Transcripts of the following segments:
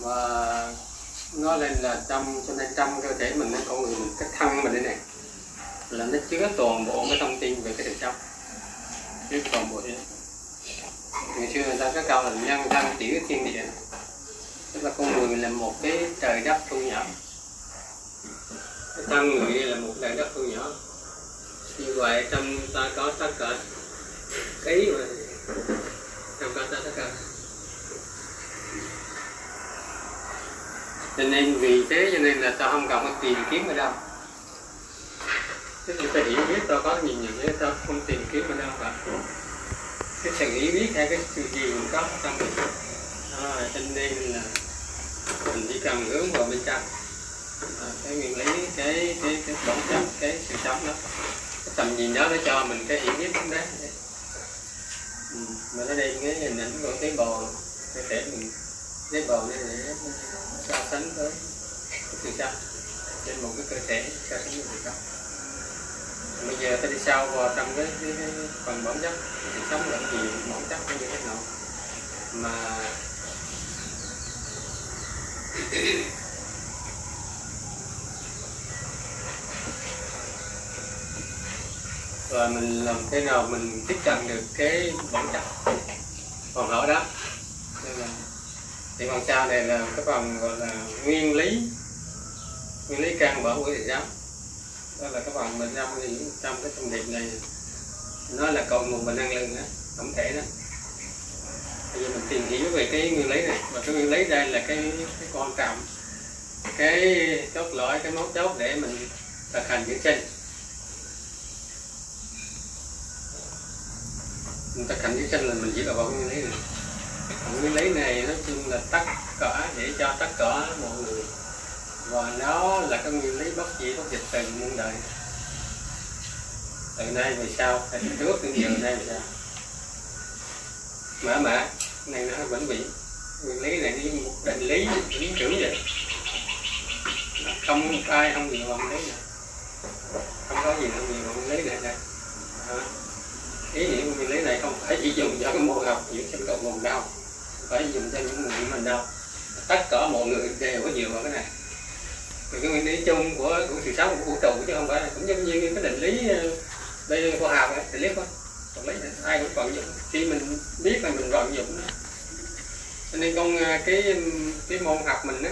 và nó lên là trong cho nên trong cơ thể mình nó con người mình, cái thân mình đây này là nó chứa toàn bộ cái thông tin về cái đời trong. Chứa toàn bộ hết ngày xưa người ta có câu là nhân thân chỉ thiên địa. Tức là con người mình là một cái trời đất thu nhỏ. Cái thân người là một trời đất thu nhỏ. Như vậy trong ta có tất cả cái mà trong ta tất cả. Cho nên vì thế cho nên là tao không cần phải tìm kiếm ở đâu. Tức là ta hiểu biết tao có nhìn nhận thế tao không tìm kiếm ở đâu cả. Cái sự hiểu biết hay cái sự gì mình có trong mình. À, cho nên là mình chỉ cần hướng vào bên trong. À, cái nguyên lý cái cái cái bản chất cái sự sống đó. Cái tầm nhìn đó nó cho mình cái hiểu biết đúng đấy ừ. mà nó đây cái hình ảnh của cái bò cái thể mình cái bò để so sánh với từ sau trên một cái cơ thể so sánh với từ sau bây giờ ta đi sâu vào trong cái, cái, cái phần bản chất thì sống là gì bản chất như thế nào? Mà và mình làm thế nào mình tiếp cận được cái bản chất còn hỏi đó? Thì phần sau này là cái phần gọi là nguyên lý. Nguyên lý căn bản của thầy giáo đó là cái phần mình trong thì trong cái thông điệp này. Nó là cầu nguồn và năng lượng đó, tổng thể đó. Bây giờ mình tìm hiểu về cái nguyên lý này. Và cái nguyên lý đây là cái cái quan trọng cái chốt lõi cái mấu chốt để mình thực hành dưỡng sinh mình thực hành dưỡng sinh là mình chỉ là vào cái nguyên lý này nguyên lý này nói chung là tất cả, để cho tất cả mọi người. Và nó là cái nguyên lý bất diệt, bất dịch từ muôn đời. Từ nay về sau, từ trước từ giờ nay về sau. Mã mã, này nó vẫn bị nguyên lý này như một định lý lý trưởng vậy. Không ai không gì bằng lý này. Không có gì không gì bằng lý này đây ý nghĩa nguyên lý này không phải chỉ dùng cho cái môn học những sinh cộng nguồn đâu phải dùng cho những người mình đâu. Tất cả mọi người đều có nhiều vào cái này. Thì cái nguyên lý chung của của sự sống của vũ trụ chứ không phải là cũng giống như cái định lý ờ, đây là khoa học định lý thôi. Còn lấy ai cũng vận dụng. Khi mình biết là mình vận dụng cho nên con ờ, cái cái môn học mình á,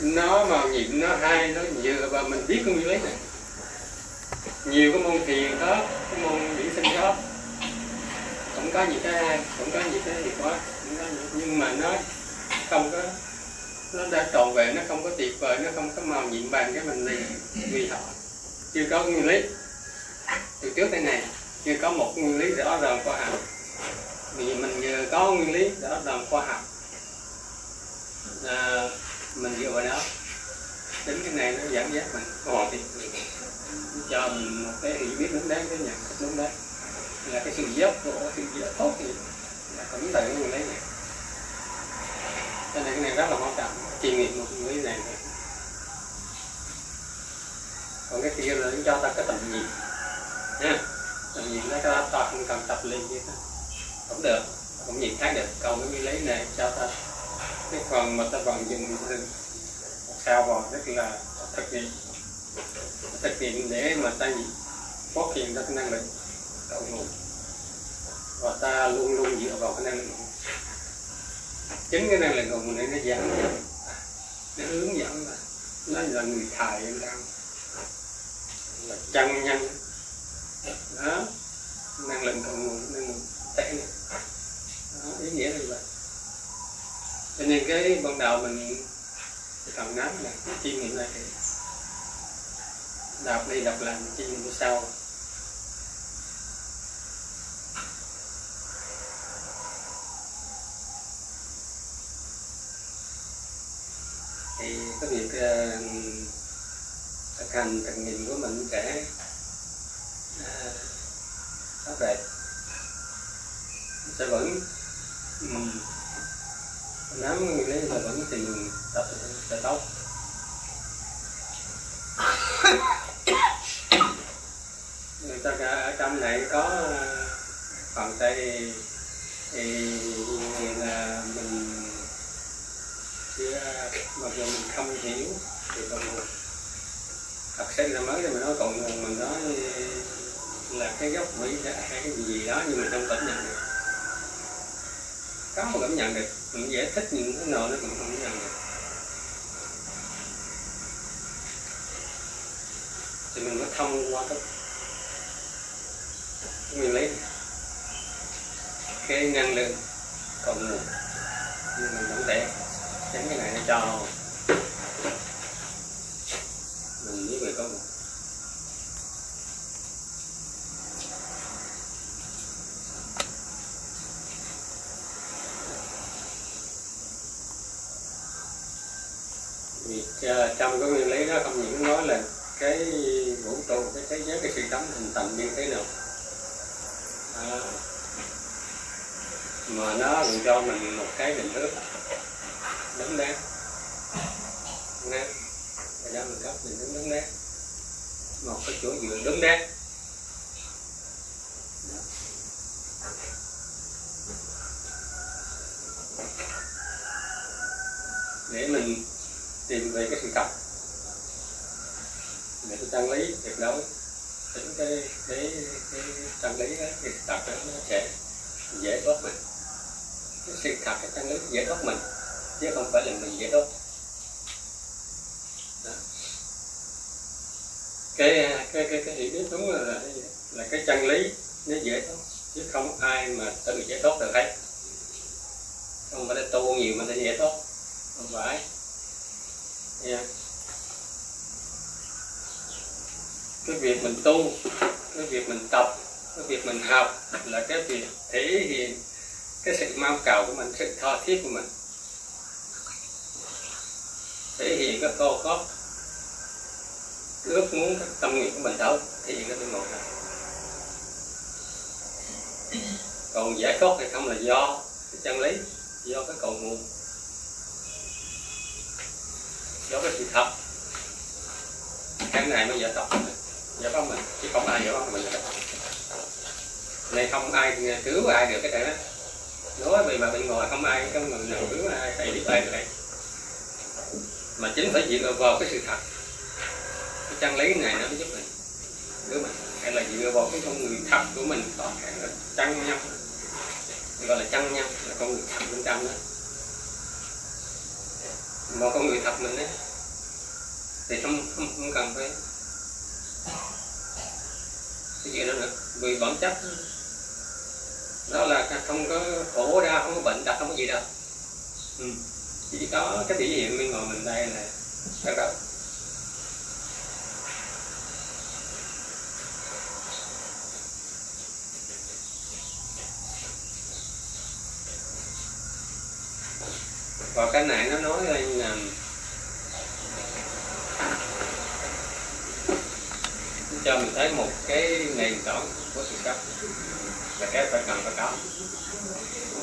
nó mà nhiệm nó hay, nó dựa vào mình biết cái nguyên lý này. Nhiều cái môn thiền đó, cái môn biển sinh đó cũng có những cái hay cũng có những cái gì quá nhưng mà nó không có nó đã trọn vẹn nó không có tuyệt vời nó không có màu nhiệm bằng cái mình liền vì họ. Chưa có nguyên lý. Từ trước tới này chưa có một nguyên lý rõ ràng khoa học. Vì mình vừa có nguyên lý rõ ràng khoa học à, mình dựa vào đó tính cái này nó giảm giá mình. Hoàn thiện cho mình một cái hiểu biết đúng đắn cái nhận thức đúng đắn là cái sự dốc của sự dốc tốt thì là cũng từ cái người lấy này cho nên cái này rất là quan trọng chuyên nghiệm một người này còn cái kia là cho ta cái tầm nhìn. Nha tầm nhìn nó cho ta không cần tập lên như thế cũng được, cũng nhìn thấy được còn cái lấy này cho ta cái phần mà ta vận dụng sao vào rất là thực hiện thực hiện để mà ta phát hiện ra cái năng lực đầu và ta luôn luôn dựa vào cái năng lượng chính cái năng lượng nguồn này nó dẫn nó hướng dẫn là nó là người thầy đang là chân nhân. Đó. Năng lượng cầu nguồn năng lượng tệ này. Đó, ý nghĩa là vậy. Cho nên cái ban đầu mình cần nắm là cái chiêm nghiệm này đọc đi đọc lại chiêm nghiệm sau thì cái việc uh, thực hành tầng nhìn của mình sẽ uh, tốt đẹp sẽ vẫn nắm nguyên lý là vẫn tìm tập sẽ tốt. Người ta ở trong này có à, phần tây thì là mình dù mình không hiểu thì còn thật sinh ra mới thì mình nói, còn mình nói là cái gốc mỹ hay cái gì đó, nhưng mình không cảm nhận được. Có mà cảm nhận được, mình dễ thích những cái nồi nó cũng không cảm nhận được. Thì mình mới thông qua cái nguyên lý. Cái năng lượng cộng nguồn nhưng mình vẫn để tránh cái này nó cho mình biết về có nguồn vì Dạ, trong cái nguyên lý đó không những nói là cái vũ trụ cái thế giới cái sự sống hình thành như thế nào. À, mà nó cũng cho mình một cái định hướng. Đúng đắn. Nè và cho mình cấp định hướng đúng đắn. Một cái chỗ dựa đúng đắn để mình tìm về cái sự thật về cái chân lý việc đối tính cái cái cái chân lý đó cái sự thật đó nó sẽ dễ thoát mình. Cái sự thật cái chân lý dễ thoát mình chứ không phải là mình dễ thoát. Cái cái cái cái hiểu biết đúng là là, là cái chân lý nó dễ thoát chứ không ai mà tự dễ thoát được hết. Không phải là tu nhiều mà tự dễ thoát. Không phải yeah. cái việc mình tu, cái việc mình tập, cái việc mình học là cái việc thể hiện cái sự mong cầu của mình, sự tha thiết của mình. Thể hiện cái cô có ước muốn cái tâm nguyện của mình đâu, thể hiện cái một này. Còn giải thoát hay không là do cái chân lý, do cái cầu nguồn do cái sự thật cái này mới giải thoát mình giải thoát mình, chứ không ai giải thoát mình được này, không ai cứu ai được cái này đó. Nói vì mà bị ngồi, không ai, không người nào cứu ai, thầy biết ai được đây mà chính phải dựa vào cái sự thật. Cái chân lý này nó mới giúp mình cứu mình. Hay là dựa vào cái con người thật của mình, toàn cả là chân nhau. Gọi là chân nhau, là con người thật bên trong đó mà con người thật mình đấy. Thì không không, không cần phải cái gì đó nữa. Vì bản chất đó là không có khổ đau không có bệnh tật không có gì đâu. Ừ. chỉ có cái biểu hiện bên ngoài mình đây là bắt đầu và cái này nó nói lên là cho mình thấy một cái nền tảng của sự sống là cái phải cần phải có.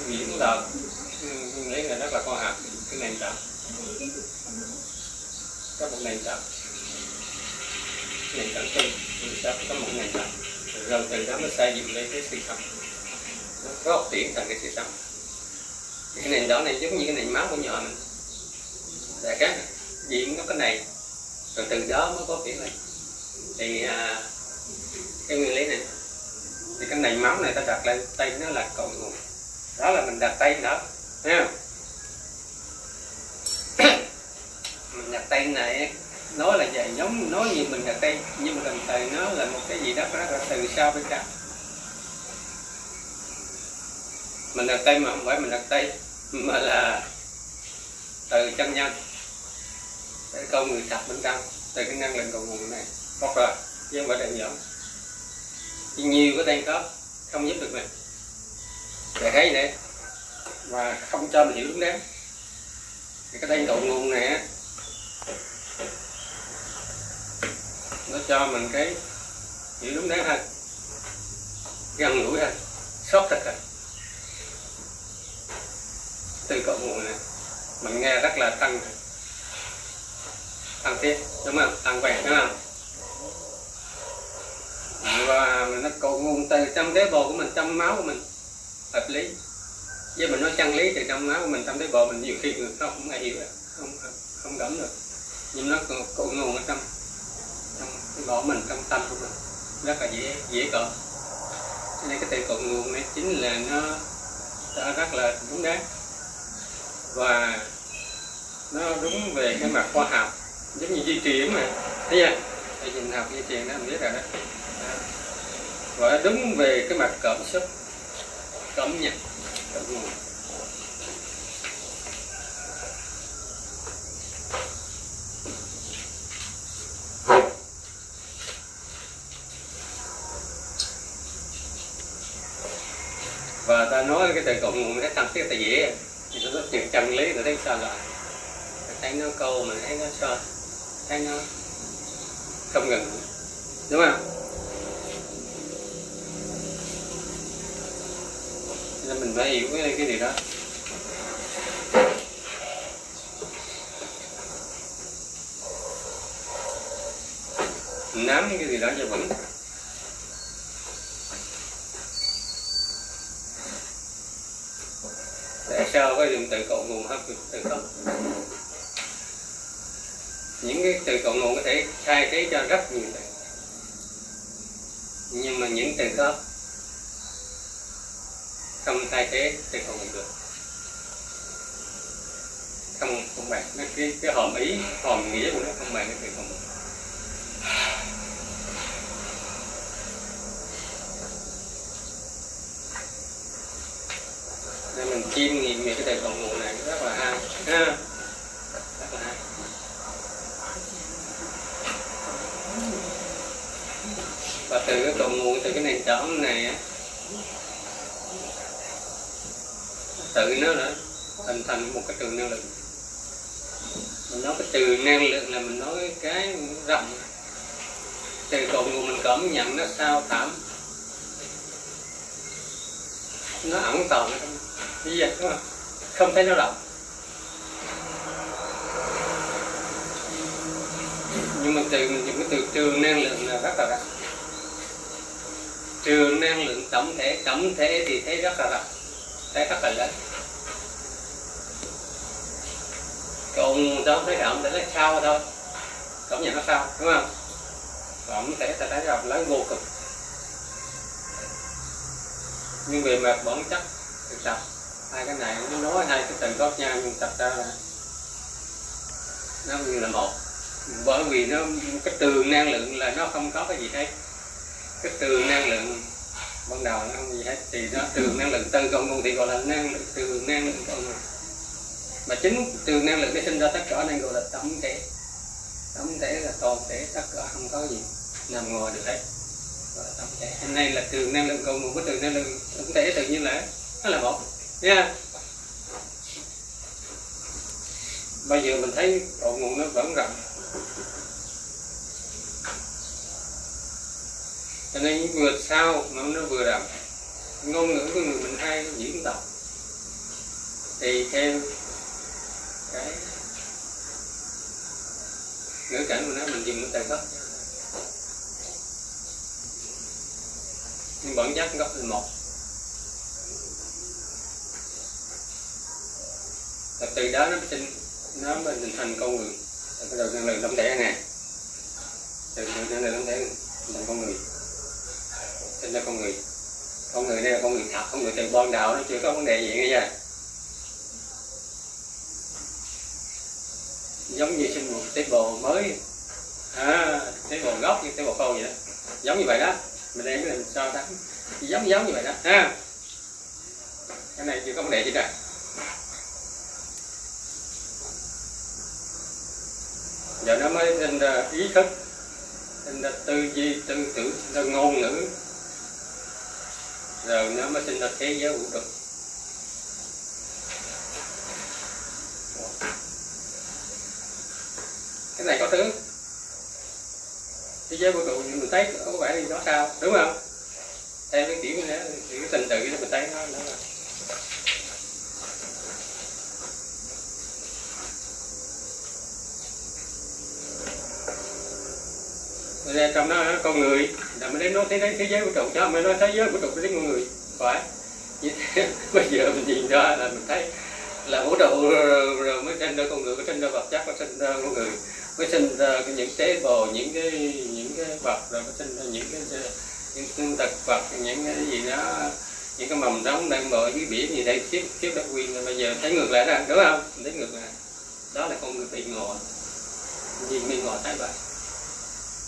Diễn là ừ, nghĩ là rất là khoa học. Cái nền tảng có một nền tảng. Nền tảng chung mình sẽ có một nền tảng. Rồi từ đó mới xây dựng lên cái sự sống nó phát triển thành cái sự sống cái nền đó này giống như cái nền máu của nhỏ mình là cái diễn nó có cái này. Rồi từ đó mới có chuyện này thì à, cái nguyên lý này thì cái nền máu này ta đặt lên tay nó là cội nguồn. Đó là mình đặt tay đó, thấy không? Mình đặt tay này, nói là vậy, giống nói như mình đặt tay, nhưng mà đồng thời nó là một cái gì đó rất là từ sau bên trong mình đặt tay mà không phải mình đặt tay, mà là từ chân nhân để câu người thật bên trong, từ cái năng lượng cầu nguồn này. Hoặc là, chứ không phải đại nhỏ nhiều cái tên khớp không giúp được mình. Để thấy này và không cho mình hiểu đúng đắn. Thì cái tên cội nguồn này nó cho mình cái hiểu đúng đắn hơn. Gần gũi hơn sót thật hơn. Từ cội nguồn này mình nghe rất là tăng tăng thiết, đúng không? Tăng quen, đúng không? Và nó còn nguồn từ trong tế bào của mình, trong máu của mình, hợp lý. Với mình nói chân lý từ trong máu của mình, trong tế bào mình nhiều khi người không không ai hiểu, không không cảm được. Nhưng nó cội nguồn ở trong trong tế bào mình, trong tâm của mình. Rất là dễ dễ cỡ. Cho nên cái từ cội nguồn này chính là nó đã rất là đúng đắn. Và nó đúng về cái mặt khoa học. Giống như di truyền mà. Thấy chưa? Thì nhìn học di truyền đó, mình biết rồi đó và đúng về cái mặt cảm xúc, cảm nhận, cảm nguồn và ta nói cái từ cộng nguồn cái tiết ta dễ, thì nó rất nhiều chân lý rồi thấy sao lại? Thấy nó câu mà thấy nó sao thấy nó không ngừng đúng không nên mình hiểu cái, cái điều đó. Nắm cái gì đó cho vững tại sao phải dùng từ cội nguồn hấp từ không. Những cái từ cội nguồn có thể thay thế cho rất nhiều từ. Nhưng mà những từ khác không thay thế, thì không được. Không không bằng nó cái cái hòm ý hòm nghĩa của nó không bằng cái thì cội nguồn nên mình chiêm nghiệm về cái đề cội nguồn này rất là hay. Ha. Rất là hay. Và từ cái cội nguồn từ cái nền tảng này á tự nó đã hình thành một cái từ năng lượng. Mình nói cái từ năng lượng là mình nói cái rộng. Từ cội nguồn mình cảm nhận nó sao thảm nó ẩn tàng ở trong bây giờ không? không thấy nó rộng. Nhưng mà từ mình dùng cái từ trường năng lượng là rất là rộng. Trường năng lượng tổng thể tổng thể thì thấy rất là rộng, thấy rất là lớn. Còn đâu thấy rộng để lấy sau thôi cảm nhận nó sao, đúng không? Tổng thể ta thấy rộng lớn vô cùng. Nhưng về mặt bản chất thực tập hai cái này nó nói hai cái từ khác nhau nhưng tập ra là nó như là một. Bởi vì nó, cái tường năng lượng là nó không có cái gì hết. Cái tường năng lượng ban đầu nó không gì hết. Thì nó tường năng lượng tư công nguồn thì gọi là năng lượng tường năng lượng cộng mà chính từ năng lượng để sinh ra tất cả nên gọi là tổng thể. Tổng thể là toàn thể, tất cả không có gì nằm ngoài được hết. Gọi là tổng thể. Hôm nay là từ năng lượng cộng nguồn với từ năng lượng tổng thể tự nhiên là nó là một. Nha yeah. bây giờ mình thấy cội nguồn nó vẫn rộng. Cho nên vừa sau mà nó vừa rộng. Ngôn ngữ của người mình hay diễn tập. Thì theo cái ngữ cảnh của nó mình dùng cái từ gốc nhưng bản chất gốc là một. Và từ đó nó sinh, nó mới hình thành con người. Bắt đầu năng lượng tổng thể này từ năng lượng tổng thể thành con người. Sinh ra con người. Con người đây là con người thật, con người từ ban đầu nó chưa có vấn đề gì nghe chưa giống như sinh một tế bào mới. À, tế bào gốc như tế bào khô vậy đó. Giống như vậy đó. Mình đem cái so sánh giống giống như vậy đó. Ha. Cái này chưa có vấn đề gì cả. Giờ nó mới sinh ra ý thức sinh ra tư duy tư tưởng sinh ra ngôn ngữ. Rồi nó mới sinh ra thế giới vũ trụ. Cái này có tướng. Thế giới vũ trụ mình thấy có vẻ thì nó sao? Đúng không? Theo cái kiểu này thì cái tình tự đó mình thấy nó nó là Rồi trong đó con người là mình đến nói thế, thế giới vũ trụ cho mình nói thế giới vũ trụ đến con người. Phải. Bây giờ mình nhìn ra là mình thấy là vũ trụ rồi, rồi mới sinh ra con người mới sinh ra vật chất mới sinh ra con người cái sinh ra những tế bào, những cái những cái vật rồi có sinh ra những cái, những tật vật, những cái gì đó, những cái mầm sống đang bò dưới biển gì đây tiếp tiếp đất nguyên bây giờ thấy ngược lại đó, đúng không? Thấy ngược lại. Đó là con người bị ngộ. Vì bị ngộ thấy vậy.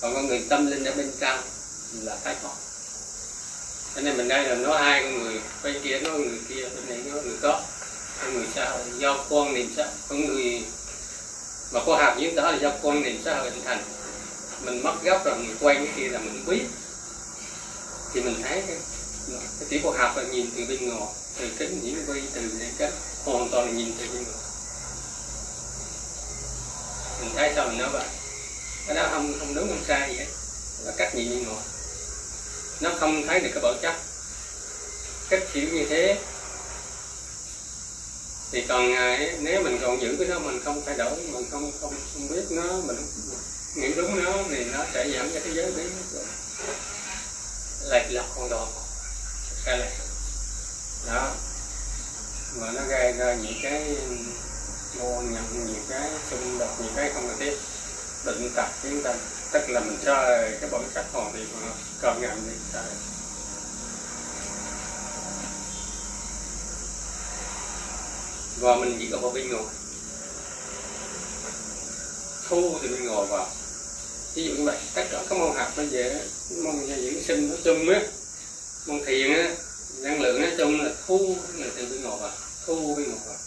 Còn con người tâm linh ở bên trong là thấy có cho nên mình đây là nói hai con người, bên kia nói người kia, bên này nói người có, con người sao, do con niệm sao, con người mà có học những đó là do con niệm sẽ hình thành. Mình mất gốc rồi mình quay cái kia là mình biết. Thì mình thấy cái, cái tiểu khoa học là nhìn từ bên ngoài từ kính hiển vi từ những cái hoàn toàn là nhìn từ bên ngoài. Mình thấy sao mình nói vậy? Cái đó không không đúng không sai gì hết là cách nhìn bên ngoài. Nó không thấy được cái bản chất. Cách hiểu như thế thì còn à, nếu mình còn giữ cái đó mình không thay đổi, mình không không không biết nó, mình nghĩ đúng nó thì nó sẽ dẫn cho thế giới biến lệch lạc con đò cái lệch. Đó. Mà nó gây ra những cái vô nhận những cái xung đột những cái không cần thiết. Định tật tiến ta, tức là mình cho cái bản sách hoàn thiện mà còn ngầm đi sai và mình chỉ có vào bên ngồi thu thì mình ngồi vào. Ví dụ như vậy, tất cả các môn học nó dễ, môn dưỡng sinh nói chung á. Môn thiền á, năng lượng nói chung là thu, là từ bên ngồi vào, thu bên ngồi vào.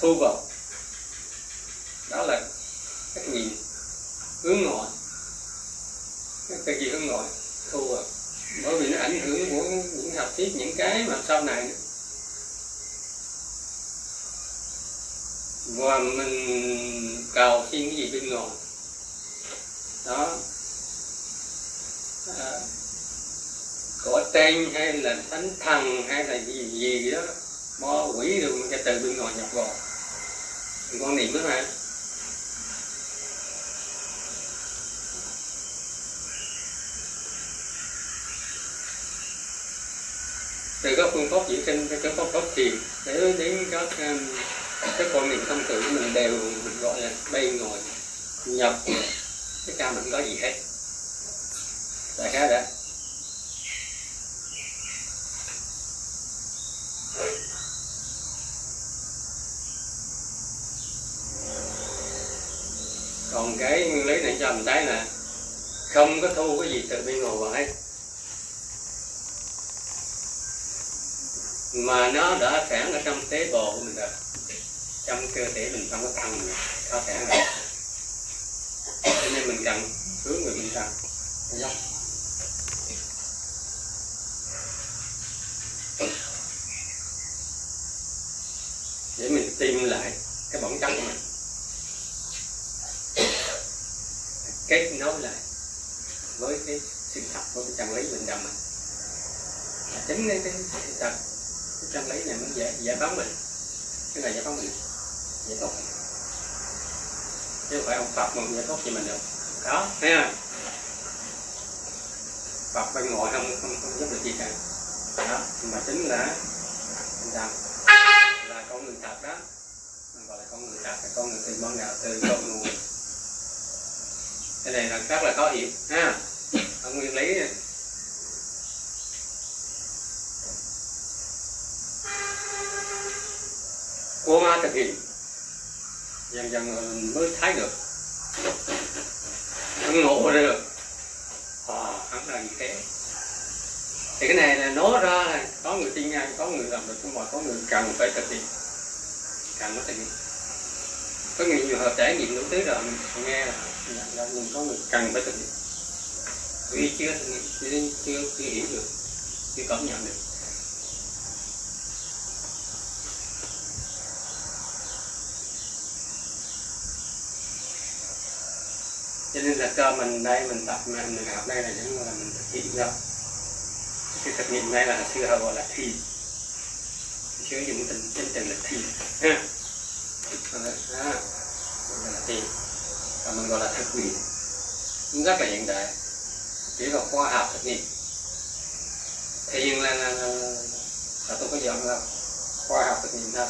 Thu vào. Đó là cách nhìn, hướng ngồi cái gì hướng ngồi thu vào. Bởi vì nó ảnh hưởng của những học thuyết, những cái mà sau này và mình cầu xin cái gì bên ngoài đó. À, có tên hay là thánh thần hay là gì gì đó mo quỷ rồi cái từ bên ngoài nhập vào. Con niệm đó mà. Từ các phương pháp diễn sinh các phương pháp thiền để đến các um, cái con niệm không tự mình đều mình gọi là bay ngồi, nhập. Cái ca mình có gì hết. Đại khái đã. Còn cái nguyên lý này cho mình thấy là không có thu cái gì từ bên ngoài vào hết. Mà nó đã sẵn ở trong tế bào của mình rồi trong cơ thể mình không có tăng có thể là cho nên mình cần hướng về bên trong. Để mình tìm lại cái bản chất của mình. Kết nối lại với cái sự thật của cái chân lý bên trong mình. Chính cái cái sự thật, cái chân lý này mới giải giải phóng mình cái này giải phóng mình giải thoát chứ phải ông Phật mà giải thoát cho mình được. Đó thấy không Phật bên ngoài không không, không giúp được gì cả. Đó. Mà chính là rằng là con người thật đó. Mình gọi là con người thật là con người từ ban đầu từ con nguồn cái này là rất là khó hiểu. Ha ở nguyên lý này. của ma thực hiện dần dần ờ, mới thấy được. Nó ngộ ra được. À, hắn là như thế. Thì cái này là nói ra là có người tin ngay có người làm được nhưng mà có người cần phải thực hiện. Cần phải thực hiện. Có nhiều trường hợp trải nghiệm đủ thứ rồi mình nghe là, là, là mình có người cần phải thực hiện. Vì chưa chưa chưa, chưa hiểu được chưa cảm nhận được. Cho mình đây mình tập mình, mình học đây là những là mình thực hiện ra cái thực nghiệm này là xưa hầu gọi là thi. Sử dụng tình chân tình là thi. Ha. À gọi là thi. Và mình gọi là thực nghiệm rất là hiện đại. Chỉ là khoa học thực nghiệm. Thiền là, là, là, là, là tôi có dọn là khoa học thực nghiệm thôi.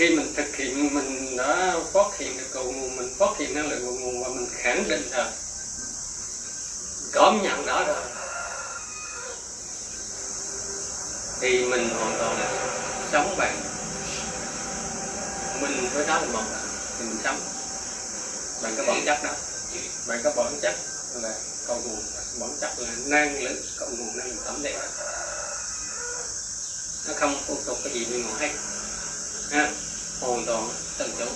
Khi mình thực hiện, mình đã phát hiện được cầu nguồn, mình phát hiện năng lượng cội nguồn và mình khẳng định là cảm nhận đó rồi. Thì mình hoàn toàn là sống bằng mình với đó là một thì mình sống. Bằng cái bản chất đó. Bằng cái bản chất là cầu nguồn. Bản chất là năng lượng cầu nguồn, năng lượng tổng đẹp. Nó không phụ thuộc cái gì bên ngoài. Hết ha hoàn toàn tự chủ.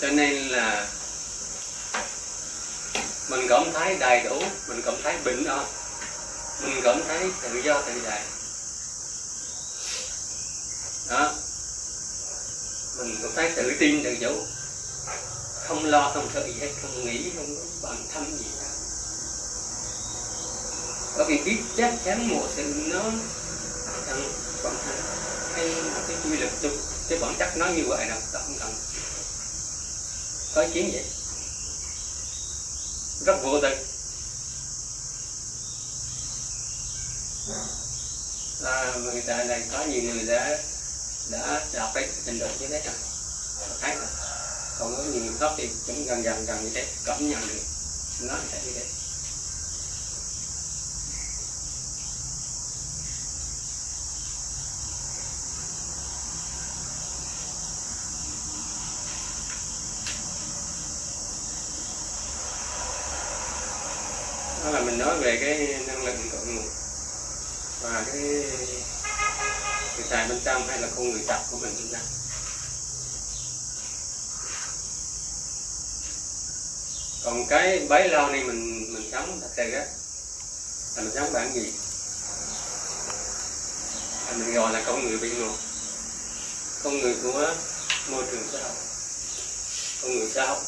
Cho nên là mình cảm thấy đầy đủ, mình cảm thấy bình an, mình cảm thấy tự do tự tại. Đó. Mình cảm thấy tự tin, tự chủ. Không lo, không sợ gì hết, không nghĩ, không có bản thân gì cả. Bởi vì biết chắc chắn một sự nó thằng bản thân cái cái quy luật chung. Cái bản chất nó như vậy đâu không cần có ý kiến vậy. Rất vô tình à, người ta này có nhiều người đã đã đạt cái trình độ như thế rồi thấy còn có nhiều người khác thì cũng gần gần gần như thế cảm nhận được nó sẽ như thế đó là mình nói về cái năng lượng cội nguồn cái người tài bên trong hay là con người tập của mình chúng ta còn cái bấy lâu nay mình mình sống thật sự á, là mình sống bản gì? Là mình gọi là con người bên ngoài con người của môi trường xã hội. Con người xã hội.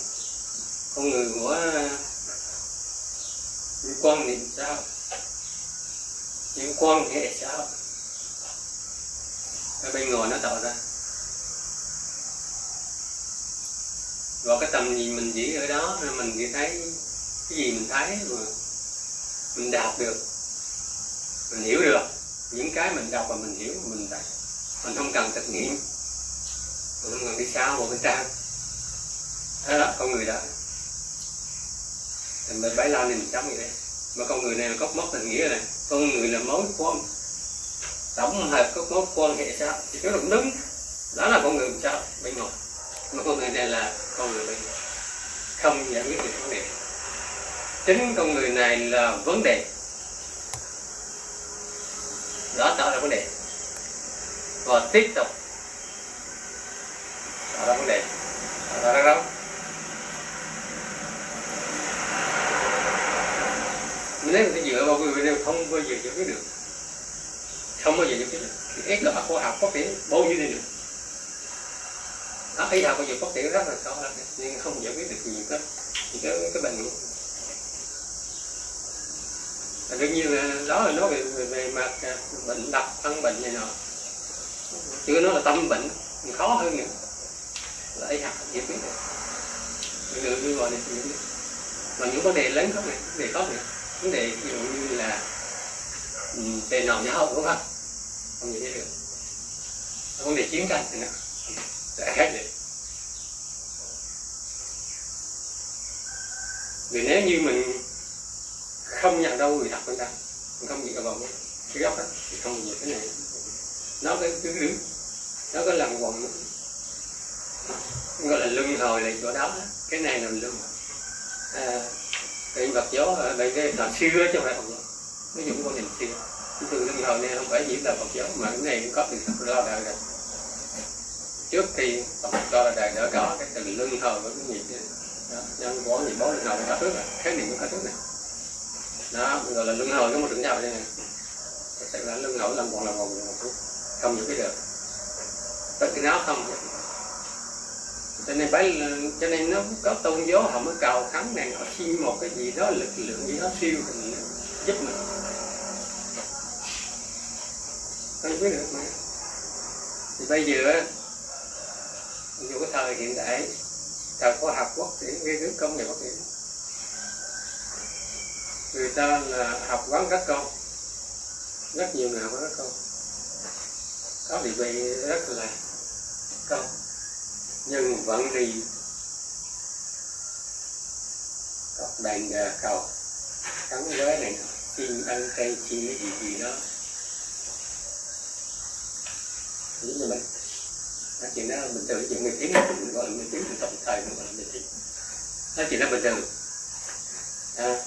Con người của quan niệm xã hội những quan hệ xã hội. Cái bên ngoài nó tạo ra. Và cái tầm nhìn mình chỉ ở đó nên mình chỉ thấy cái gì mình thấy mà mình đạt được. Mình hiểu được. Những cái mình đọc và mình hiểu, mình đọc. Mình không cần thực nghiệm. Mình không cần đi xa một bên trang. Thế đó con người đó thì mình bấy lao này mình sống như thế mà con người này là cốt mốc tình nghĩa này con người là mối quan. Tổng hợp các mối quan hệ xã thì cái được đứng, đó là con người xã bên ngoài. Mà con người này là con người bên ngoài. Không giải quyết được vấn đề. Chính con người này là vấn đề. Đó tạo ra vấn đề. Và tiếp tục tạo ra vấn đề. Tạo ra đâu nếu người ta dựa vào video đều không bao giờ giải quyết được không bao giờ giải quyết được thì ép là khoa học phát triển bao nhiêu đi được. Đó y học bây giờ phát triển rất là cao nhưng không giải quyết được nhiều cái nhiều cái, cái bệnh Và đương nhiên là đó là nói về, về, về mặt à, bệnh đặc thân bệnh này nọ. Chưa nói là tâm bệnh khó hơn nữa. Là y học giải quyết được. Được đưa vào này mà những vấn đề lớn không này vấn đề khó này vấn đề ví dụ như là tệ nào nhau đúng không không như thế được. Vấn đề chiến tranh thì nó sẽ khái vậy. Vì nếu như mình không nhận đâu người thật bên ta mình không nhận vào cái góc đó thì không nhiều cái này. Nó cái cứ đứng nó có lần quần gọi là lưng hồi là chỗ đó cái này là lưng. À, cái vật gió đây cái là xưa chứ không phải Phật giáo nó dùng con nhìn xưa. Cái từ lưng hồi này không phải chỉ là vật giáo mà cái này cũng có từ sắp lo đời rồi. Trước khi Phật cho là đời đã có cái từ lương hồi với cái nhịp đó, nhân có nhịp bó lương hồi có trước rồi khái niệm có trước này. Đó, gọi là lương hồi có một trường nhau đây này thật sự là lương hồi làm còn làm vòng một chút không những cái được. Tất cái nó không cho nên phải cho nên nó có tôn giáo, họ mới cầu khấn này họ xin một cái gì đó, lực lượng gì đó siêu thì giúp mình. Không biết được mà. Thì bây giờ dù cái thời hiện đại, thời khoa học quốc triển nghiên cứu công nghệ phát triển người ta là học quán các con. Rất nhiều người học quán các con. Có địa vị rất là cao nhưng vẫn đi. Cọc đàn gà cầu cắn với này xin ăn cây chi gì gì đó. Giống như mình nói chuyện đó bình thường chuyện người tiếng mình gọi người tiếng mình tổng thời mình gọi người tiếng nói chuyện đó bình thường. À,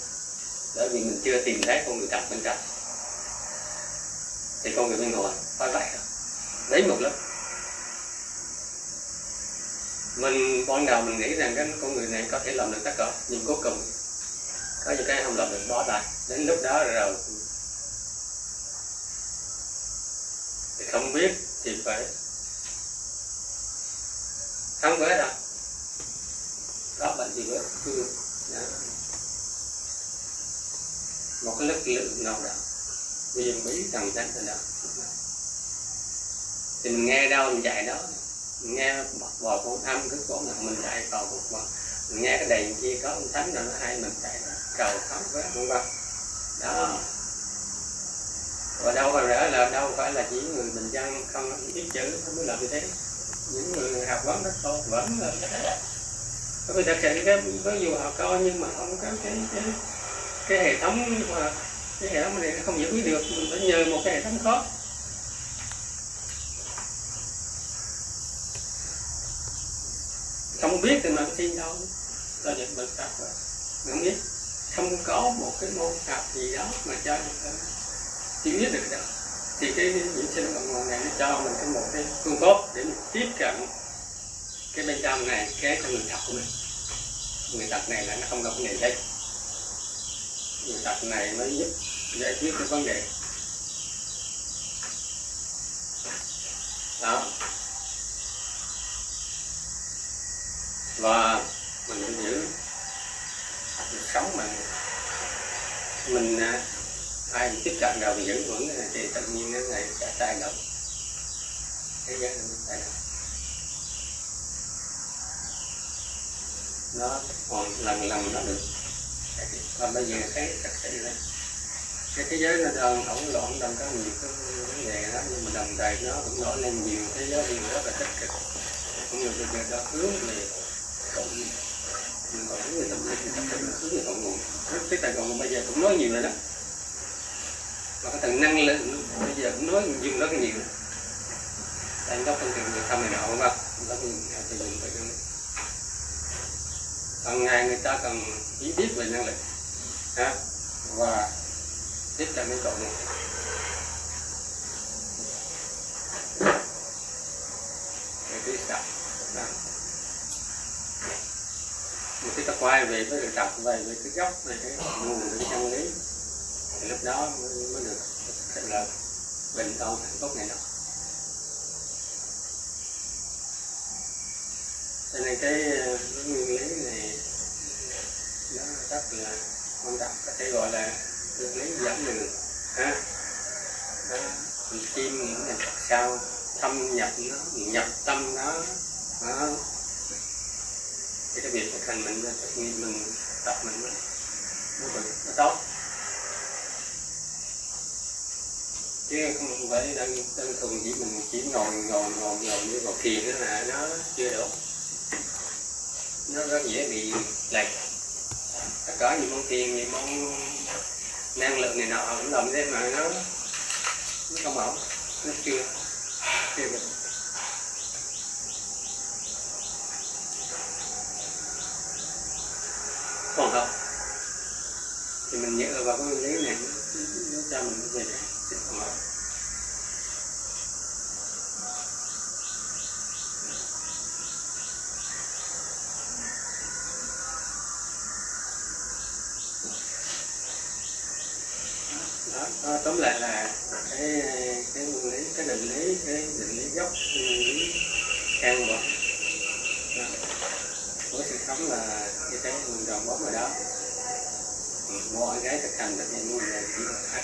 bởi vì mình chưa tìm thấy con người thật bên trong. Thì con người bên ngoài phải vậy lấy đấy một lớp mình, ban đầu mình nghĩ rằng cái con người này có thể làm được tất cả, nhưng cuối cùng có những cái không làm được, bỏ lại. Đến lúc đó rồi, thì không biết thì phải không biết đâu có bệnh gì với cứ một cái lực lượng nào đó. Vì bí thần thánh ở đó. Thì mình nghe đâu, mình chạy đó nghe bò con âm cứ cổ mình chạy cầu một vòng mình nghe cái đèn kia có một thánh rồi nó hay mình chạy cầu khóc với vân vân đó. Và đâu còn nữa là đâu phải là chỉ người bình dân không biết chữ không biết làm như thế. Những người học vấn rất tốt vẫn là vì thật sự cái có dù họ coi nhưng mà không có cái cái cái hệ thống mà cái hệ thống này không giải quyết được. Mình phải nhờ một cái hệ thống khó không biết thì mình xin đâu là nhận mình tập rồi. Mình không biết. Không có một cái môn học gì đó mà cho mình chỉ biết được đó. Thì cái những sinh cộng nguồn này nó cho mình cái một cái phương pháp để mình tiếp cận cái bên trong này, cái cho người thật của mình. Người thật này là nó không có vấn đề đấy người thật này mới giúp giải quyết cái vấn đề đó và mình phải giữ cuộc sống mình mình ai tiếp cận nào mình giữ vững à, thì tự nhiên cái này sẽ thay động thế giới nó thay động nó còn lần lần nó được. Và bây giờ thấy thật sự là cái thế giới nó đang hỗn loạn đang có nhiều cái vấn đề đó nhưng mà đồng thời nó cũng nổi lên nhiều thế giới điều rất là tích cực. Cũng như bây giờ đó, hướng về cái tài cộng bây giờ cũng nói nhiều rồi đó. Và cái thằng năng lượng bây giờ cũng nói dùng rất là nhiều. Anh đốc phân tiền người thăm này nọ không không đó thì thì dùng phải hàng ngày người ta cần chỉ biết về năng lực ha và tiếp cận với cộng này để cái tập đó một ta quay về với cái tập về với cái gốc về cái nguồn cái chân lý. Thì lúc đó mới, mới được thật là bình an hạnh phúc này nọ cho nên cái, cái nguyên lý này nó rất là quan trọng. Có thể gọi là nguyên lý dẫn đường ha? Đó, mình chim những này sao thâm nhập nó nhập tâm nó đó thì cái việc thực hành mình thực nghiệm mình tập mình nó nó, nó tốt. Chứ không phải đơn đơn thuần chỉ mình chỉ ngồi ngồi ngồi ngồi như ngồi thiền đó là nó chưa đủ. Nó rất dễ bị lệch. Có những món tiền những món năng lượng này nọ cũng làm thế mà nó nó không ổn nó chưa chưa được. Còn không? Thì mình nhớ vào cái nguyên lý này nó cho mình cái gì? Sẽ còn ổn đó, tóm lại là cái cái nguyên lý cái định lý cái định lý gốc cái nguyên lý căn bản của sự sống là cái thế mình đòn bóng ở đó. Mọi cái thực hành thực hiện nguyên là chỉ là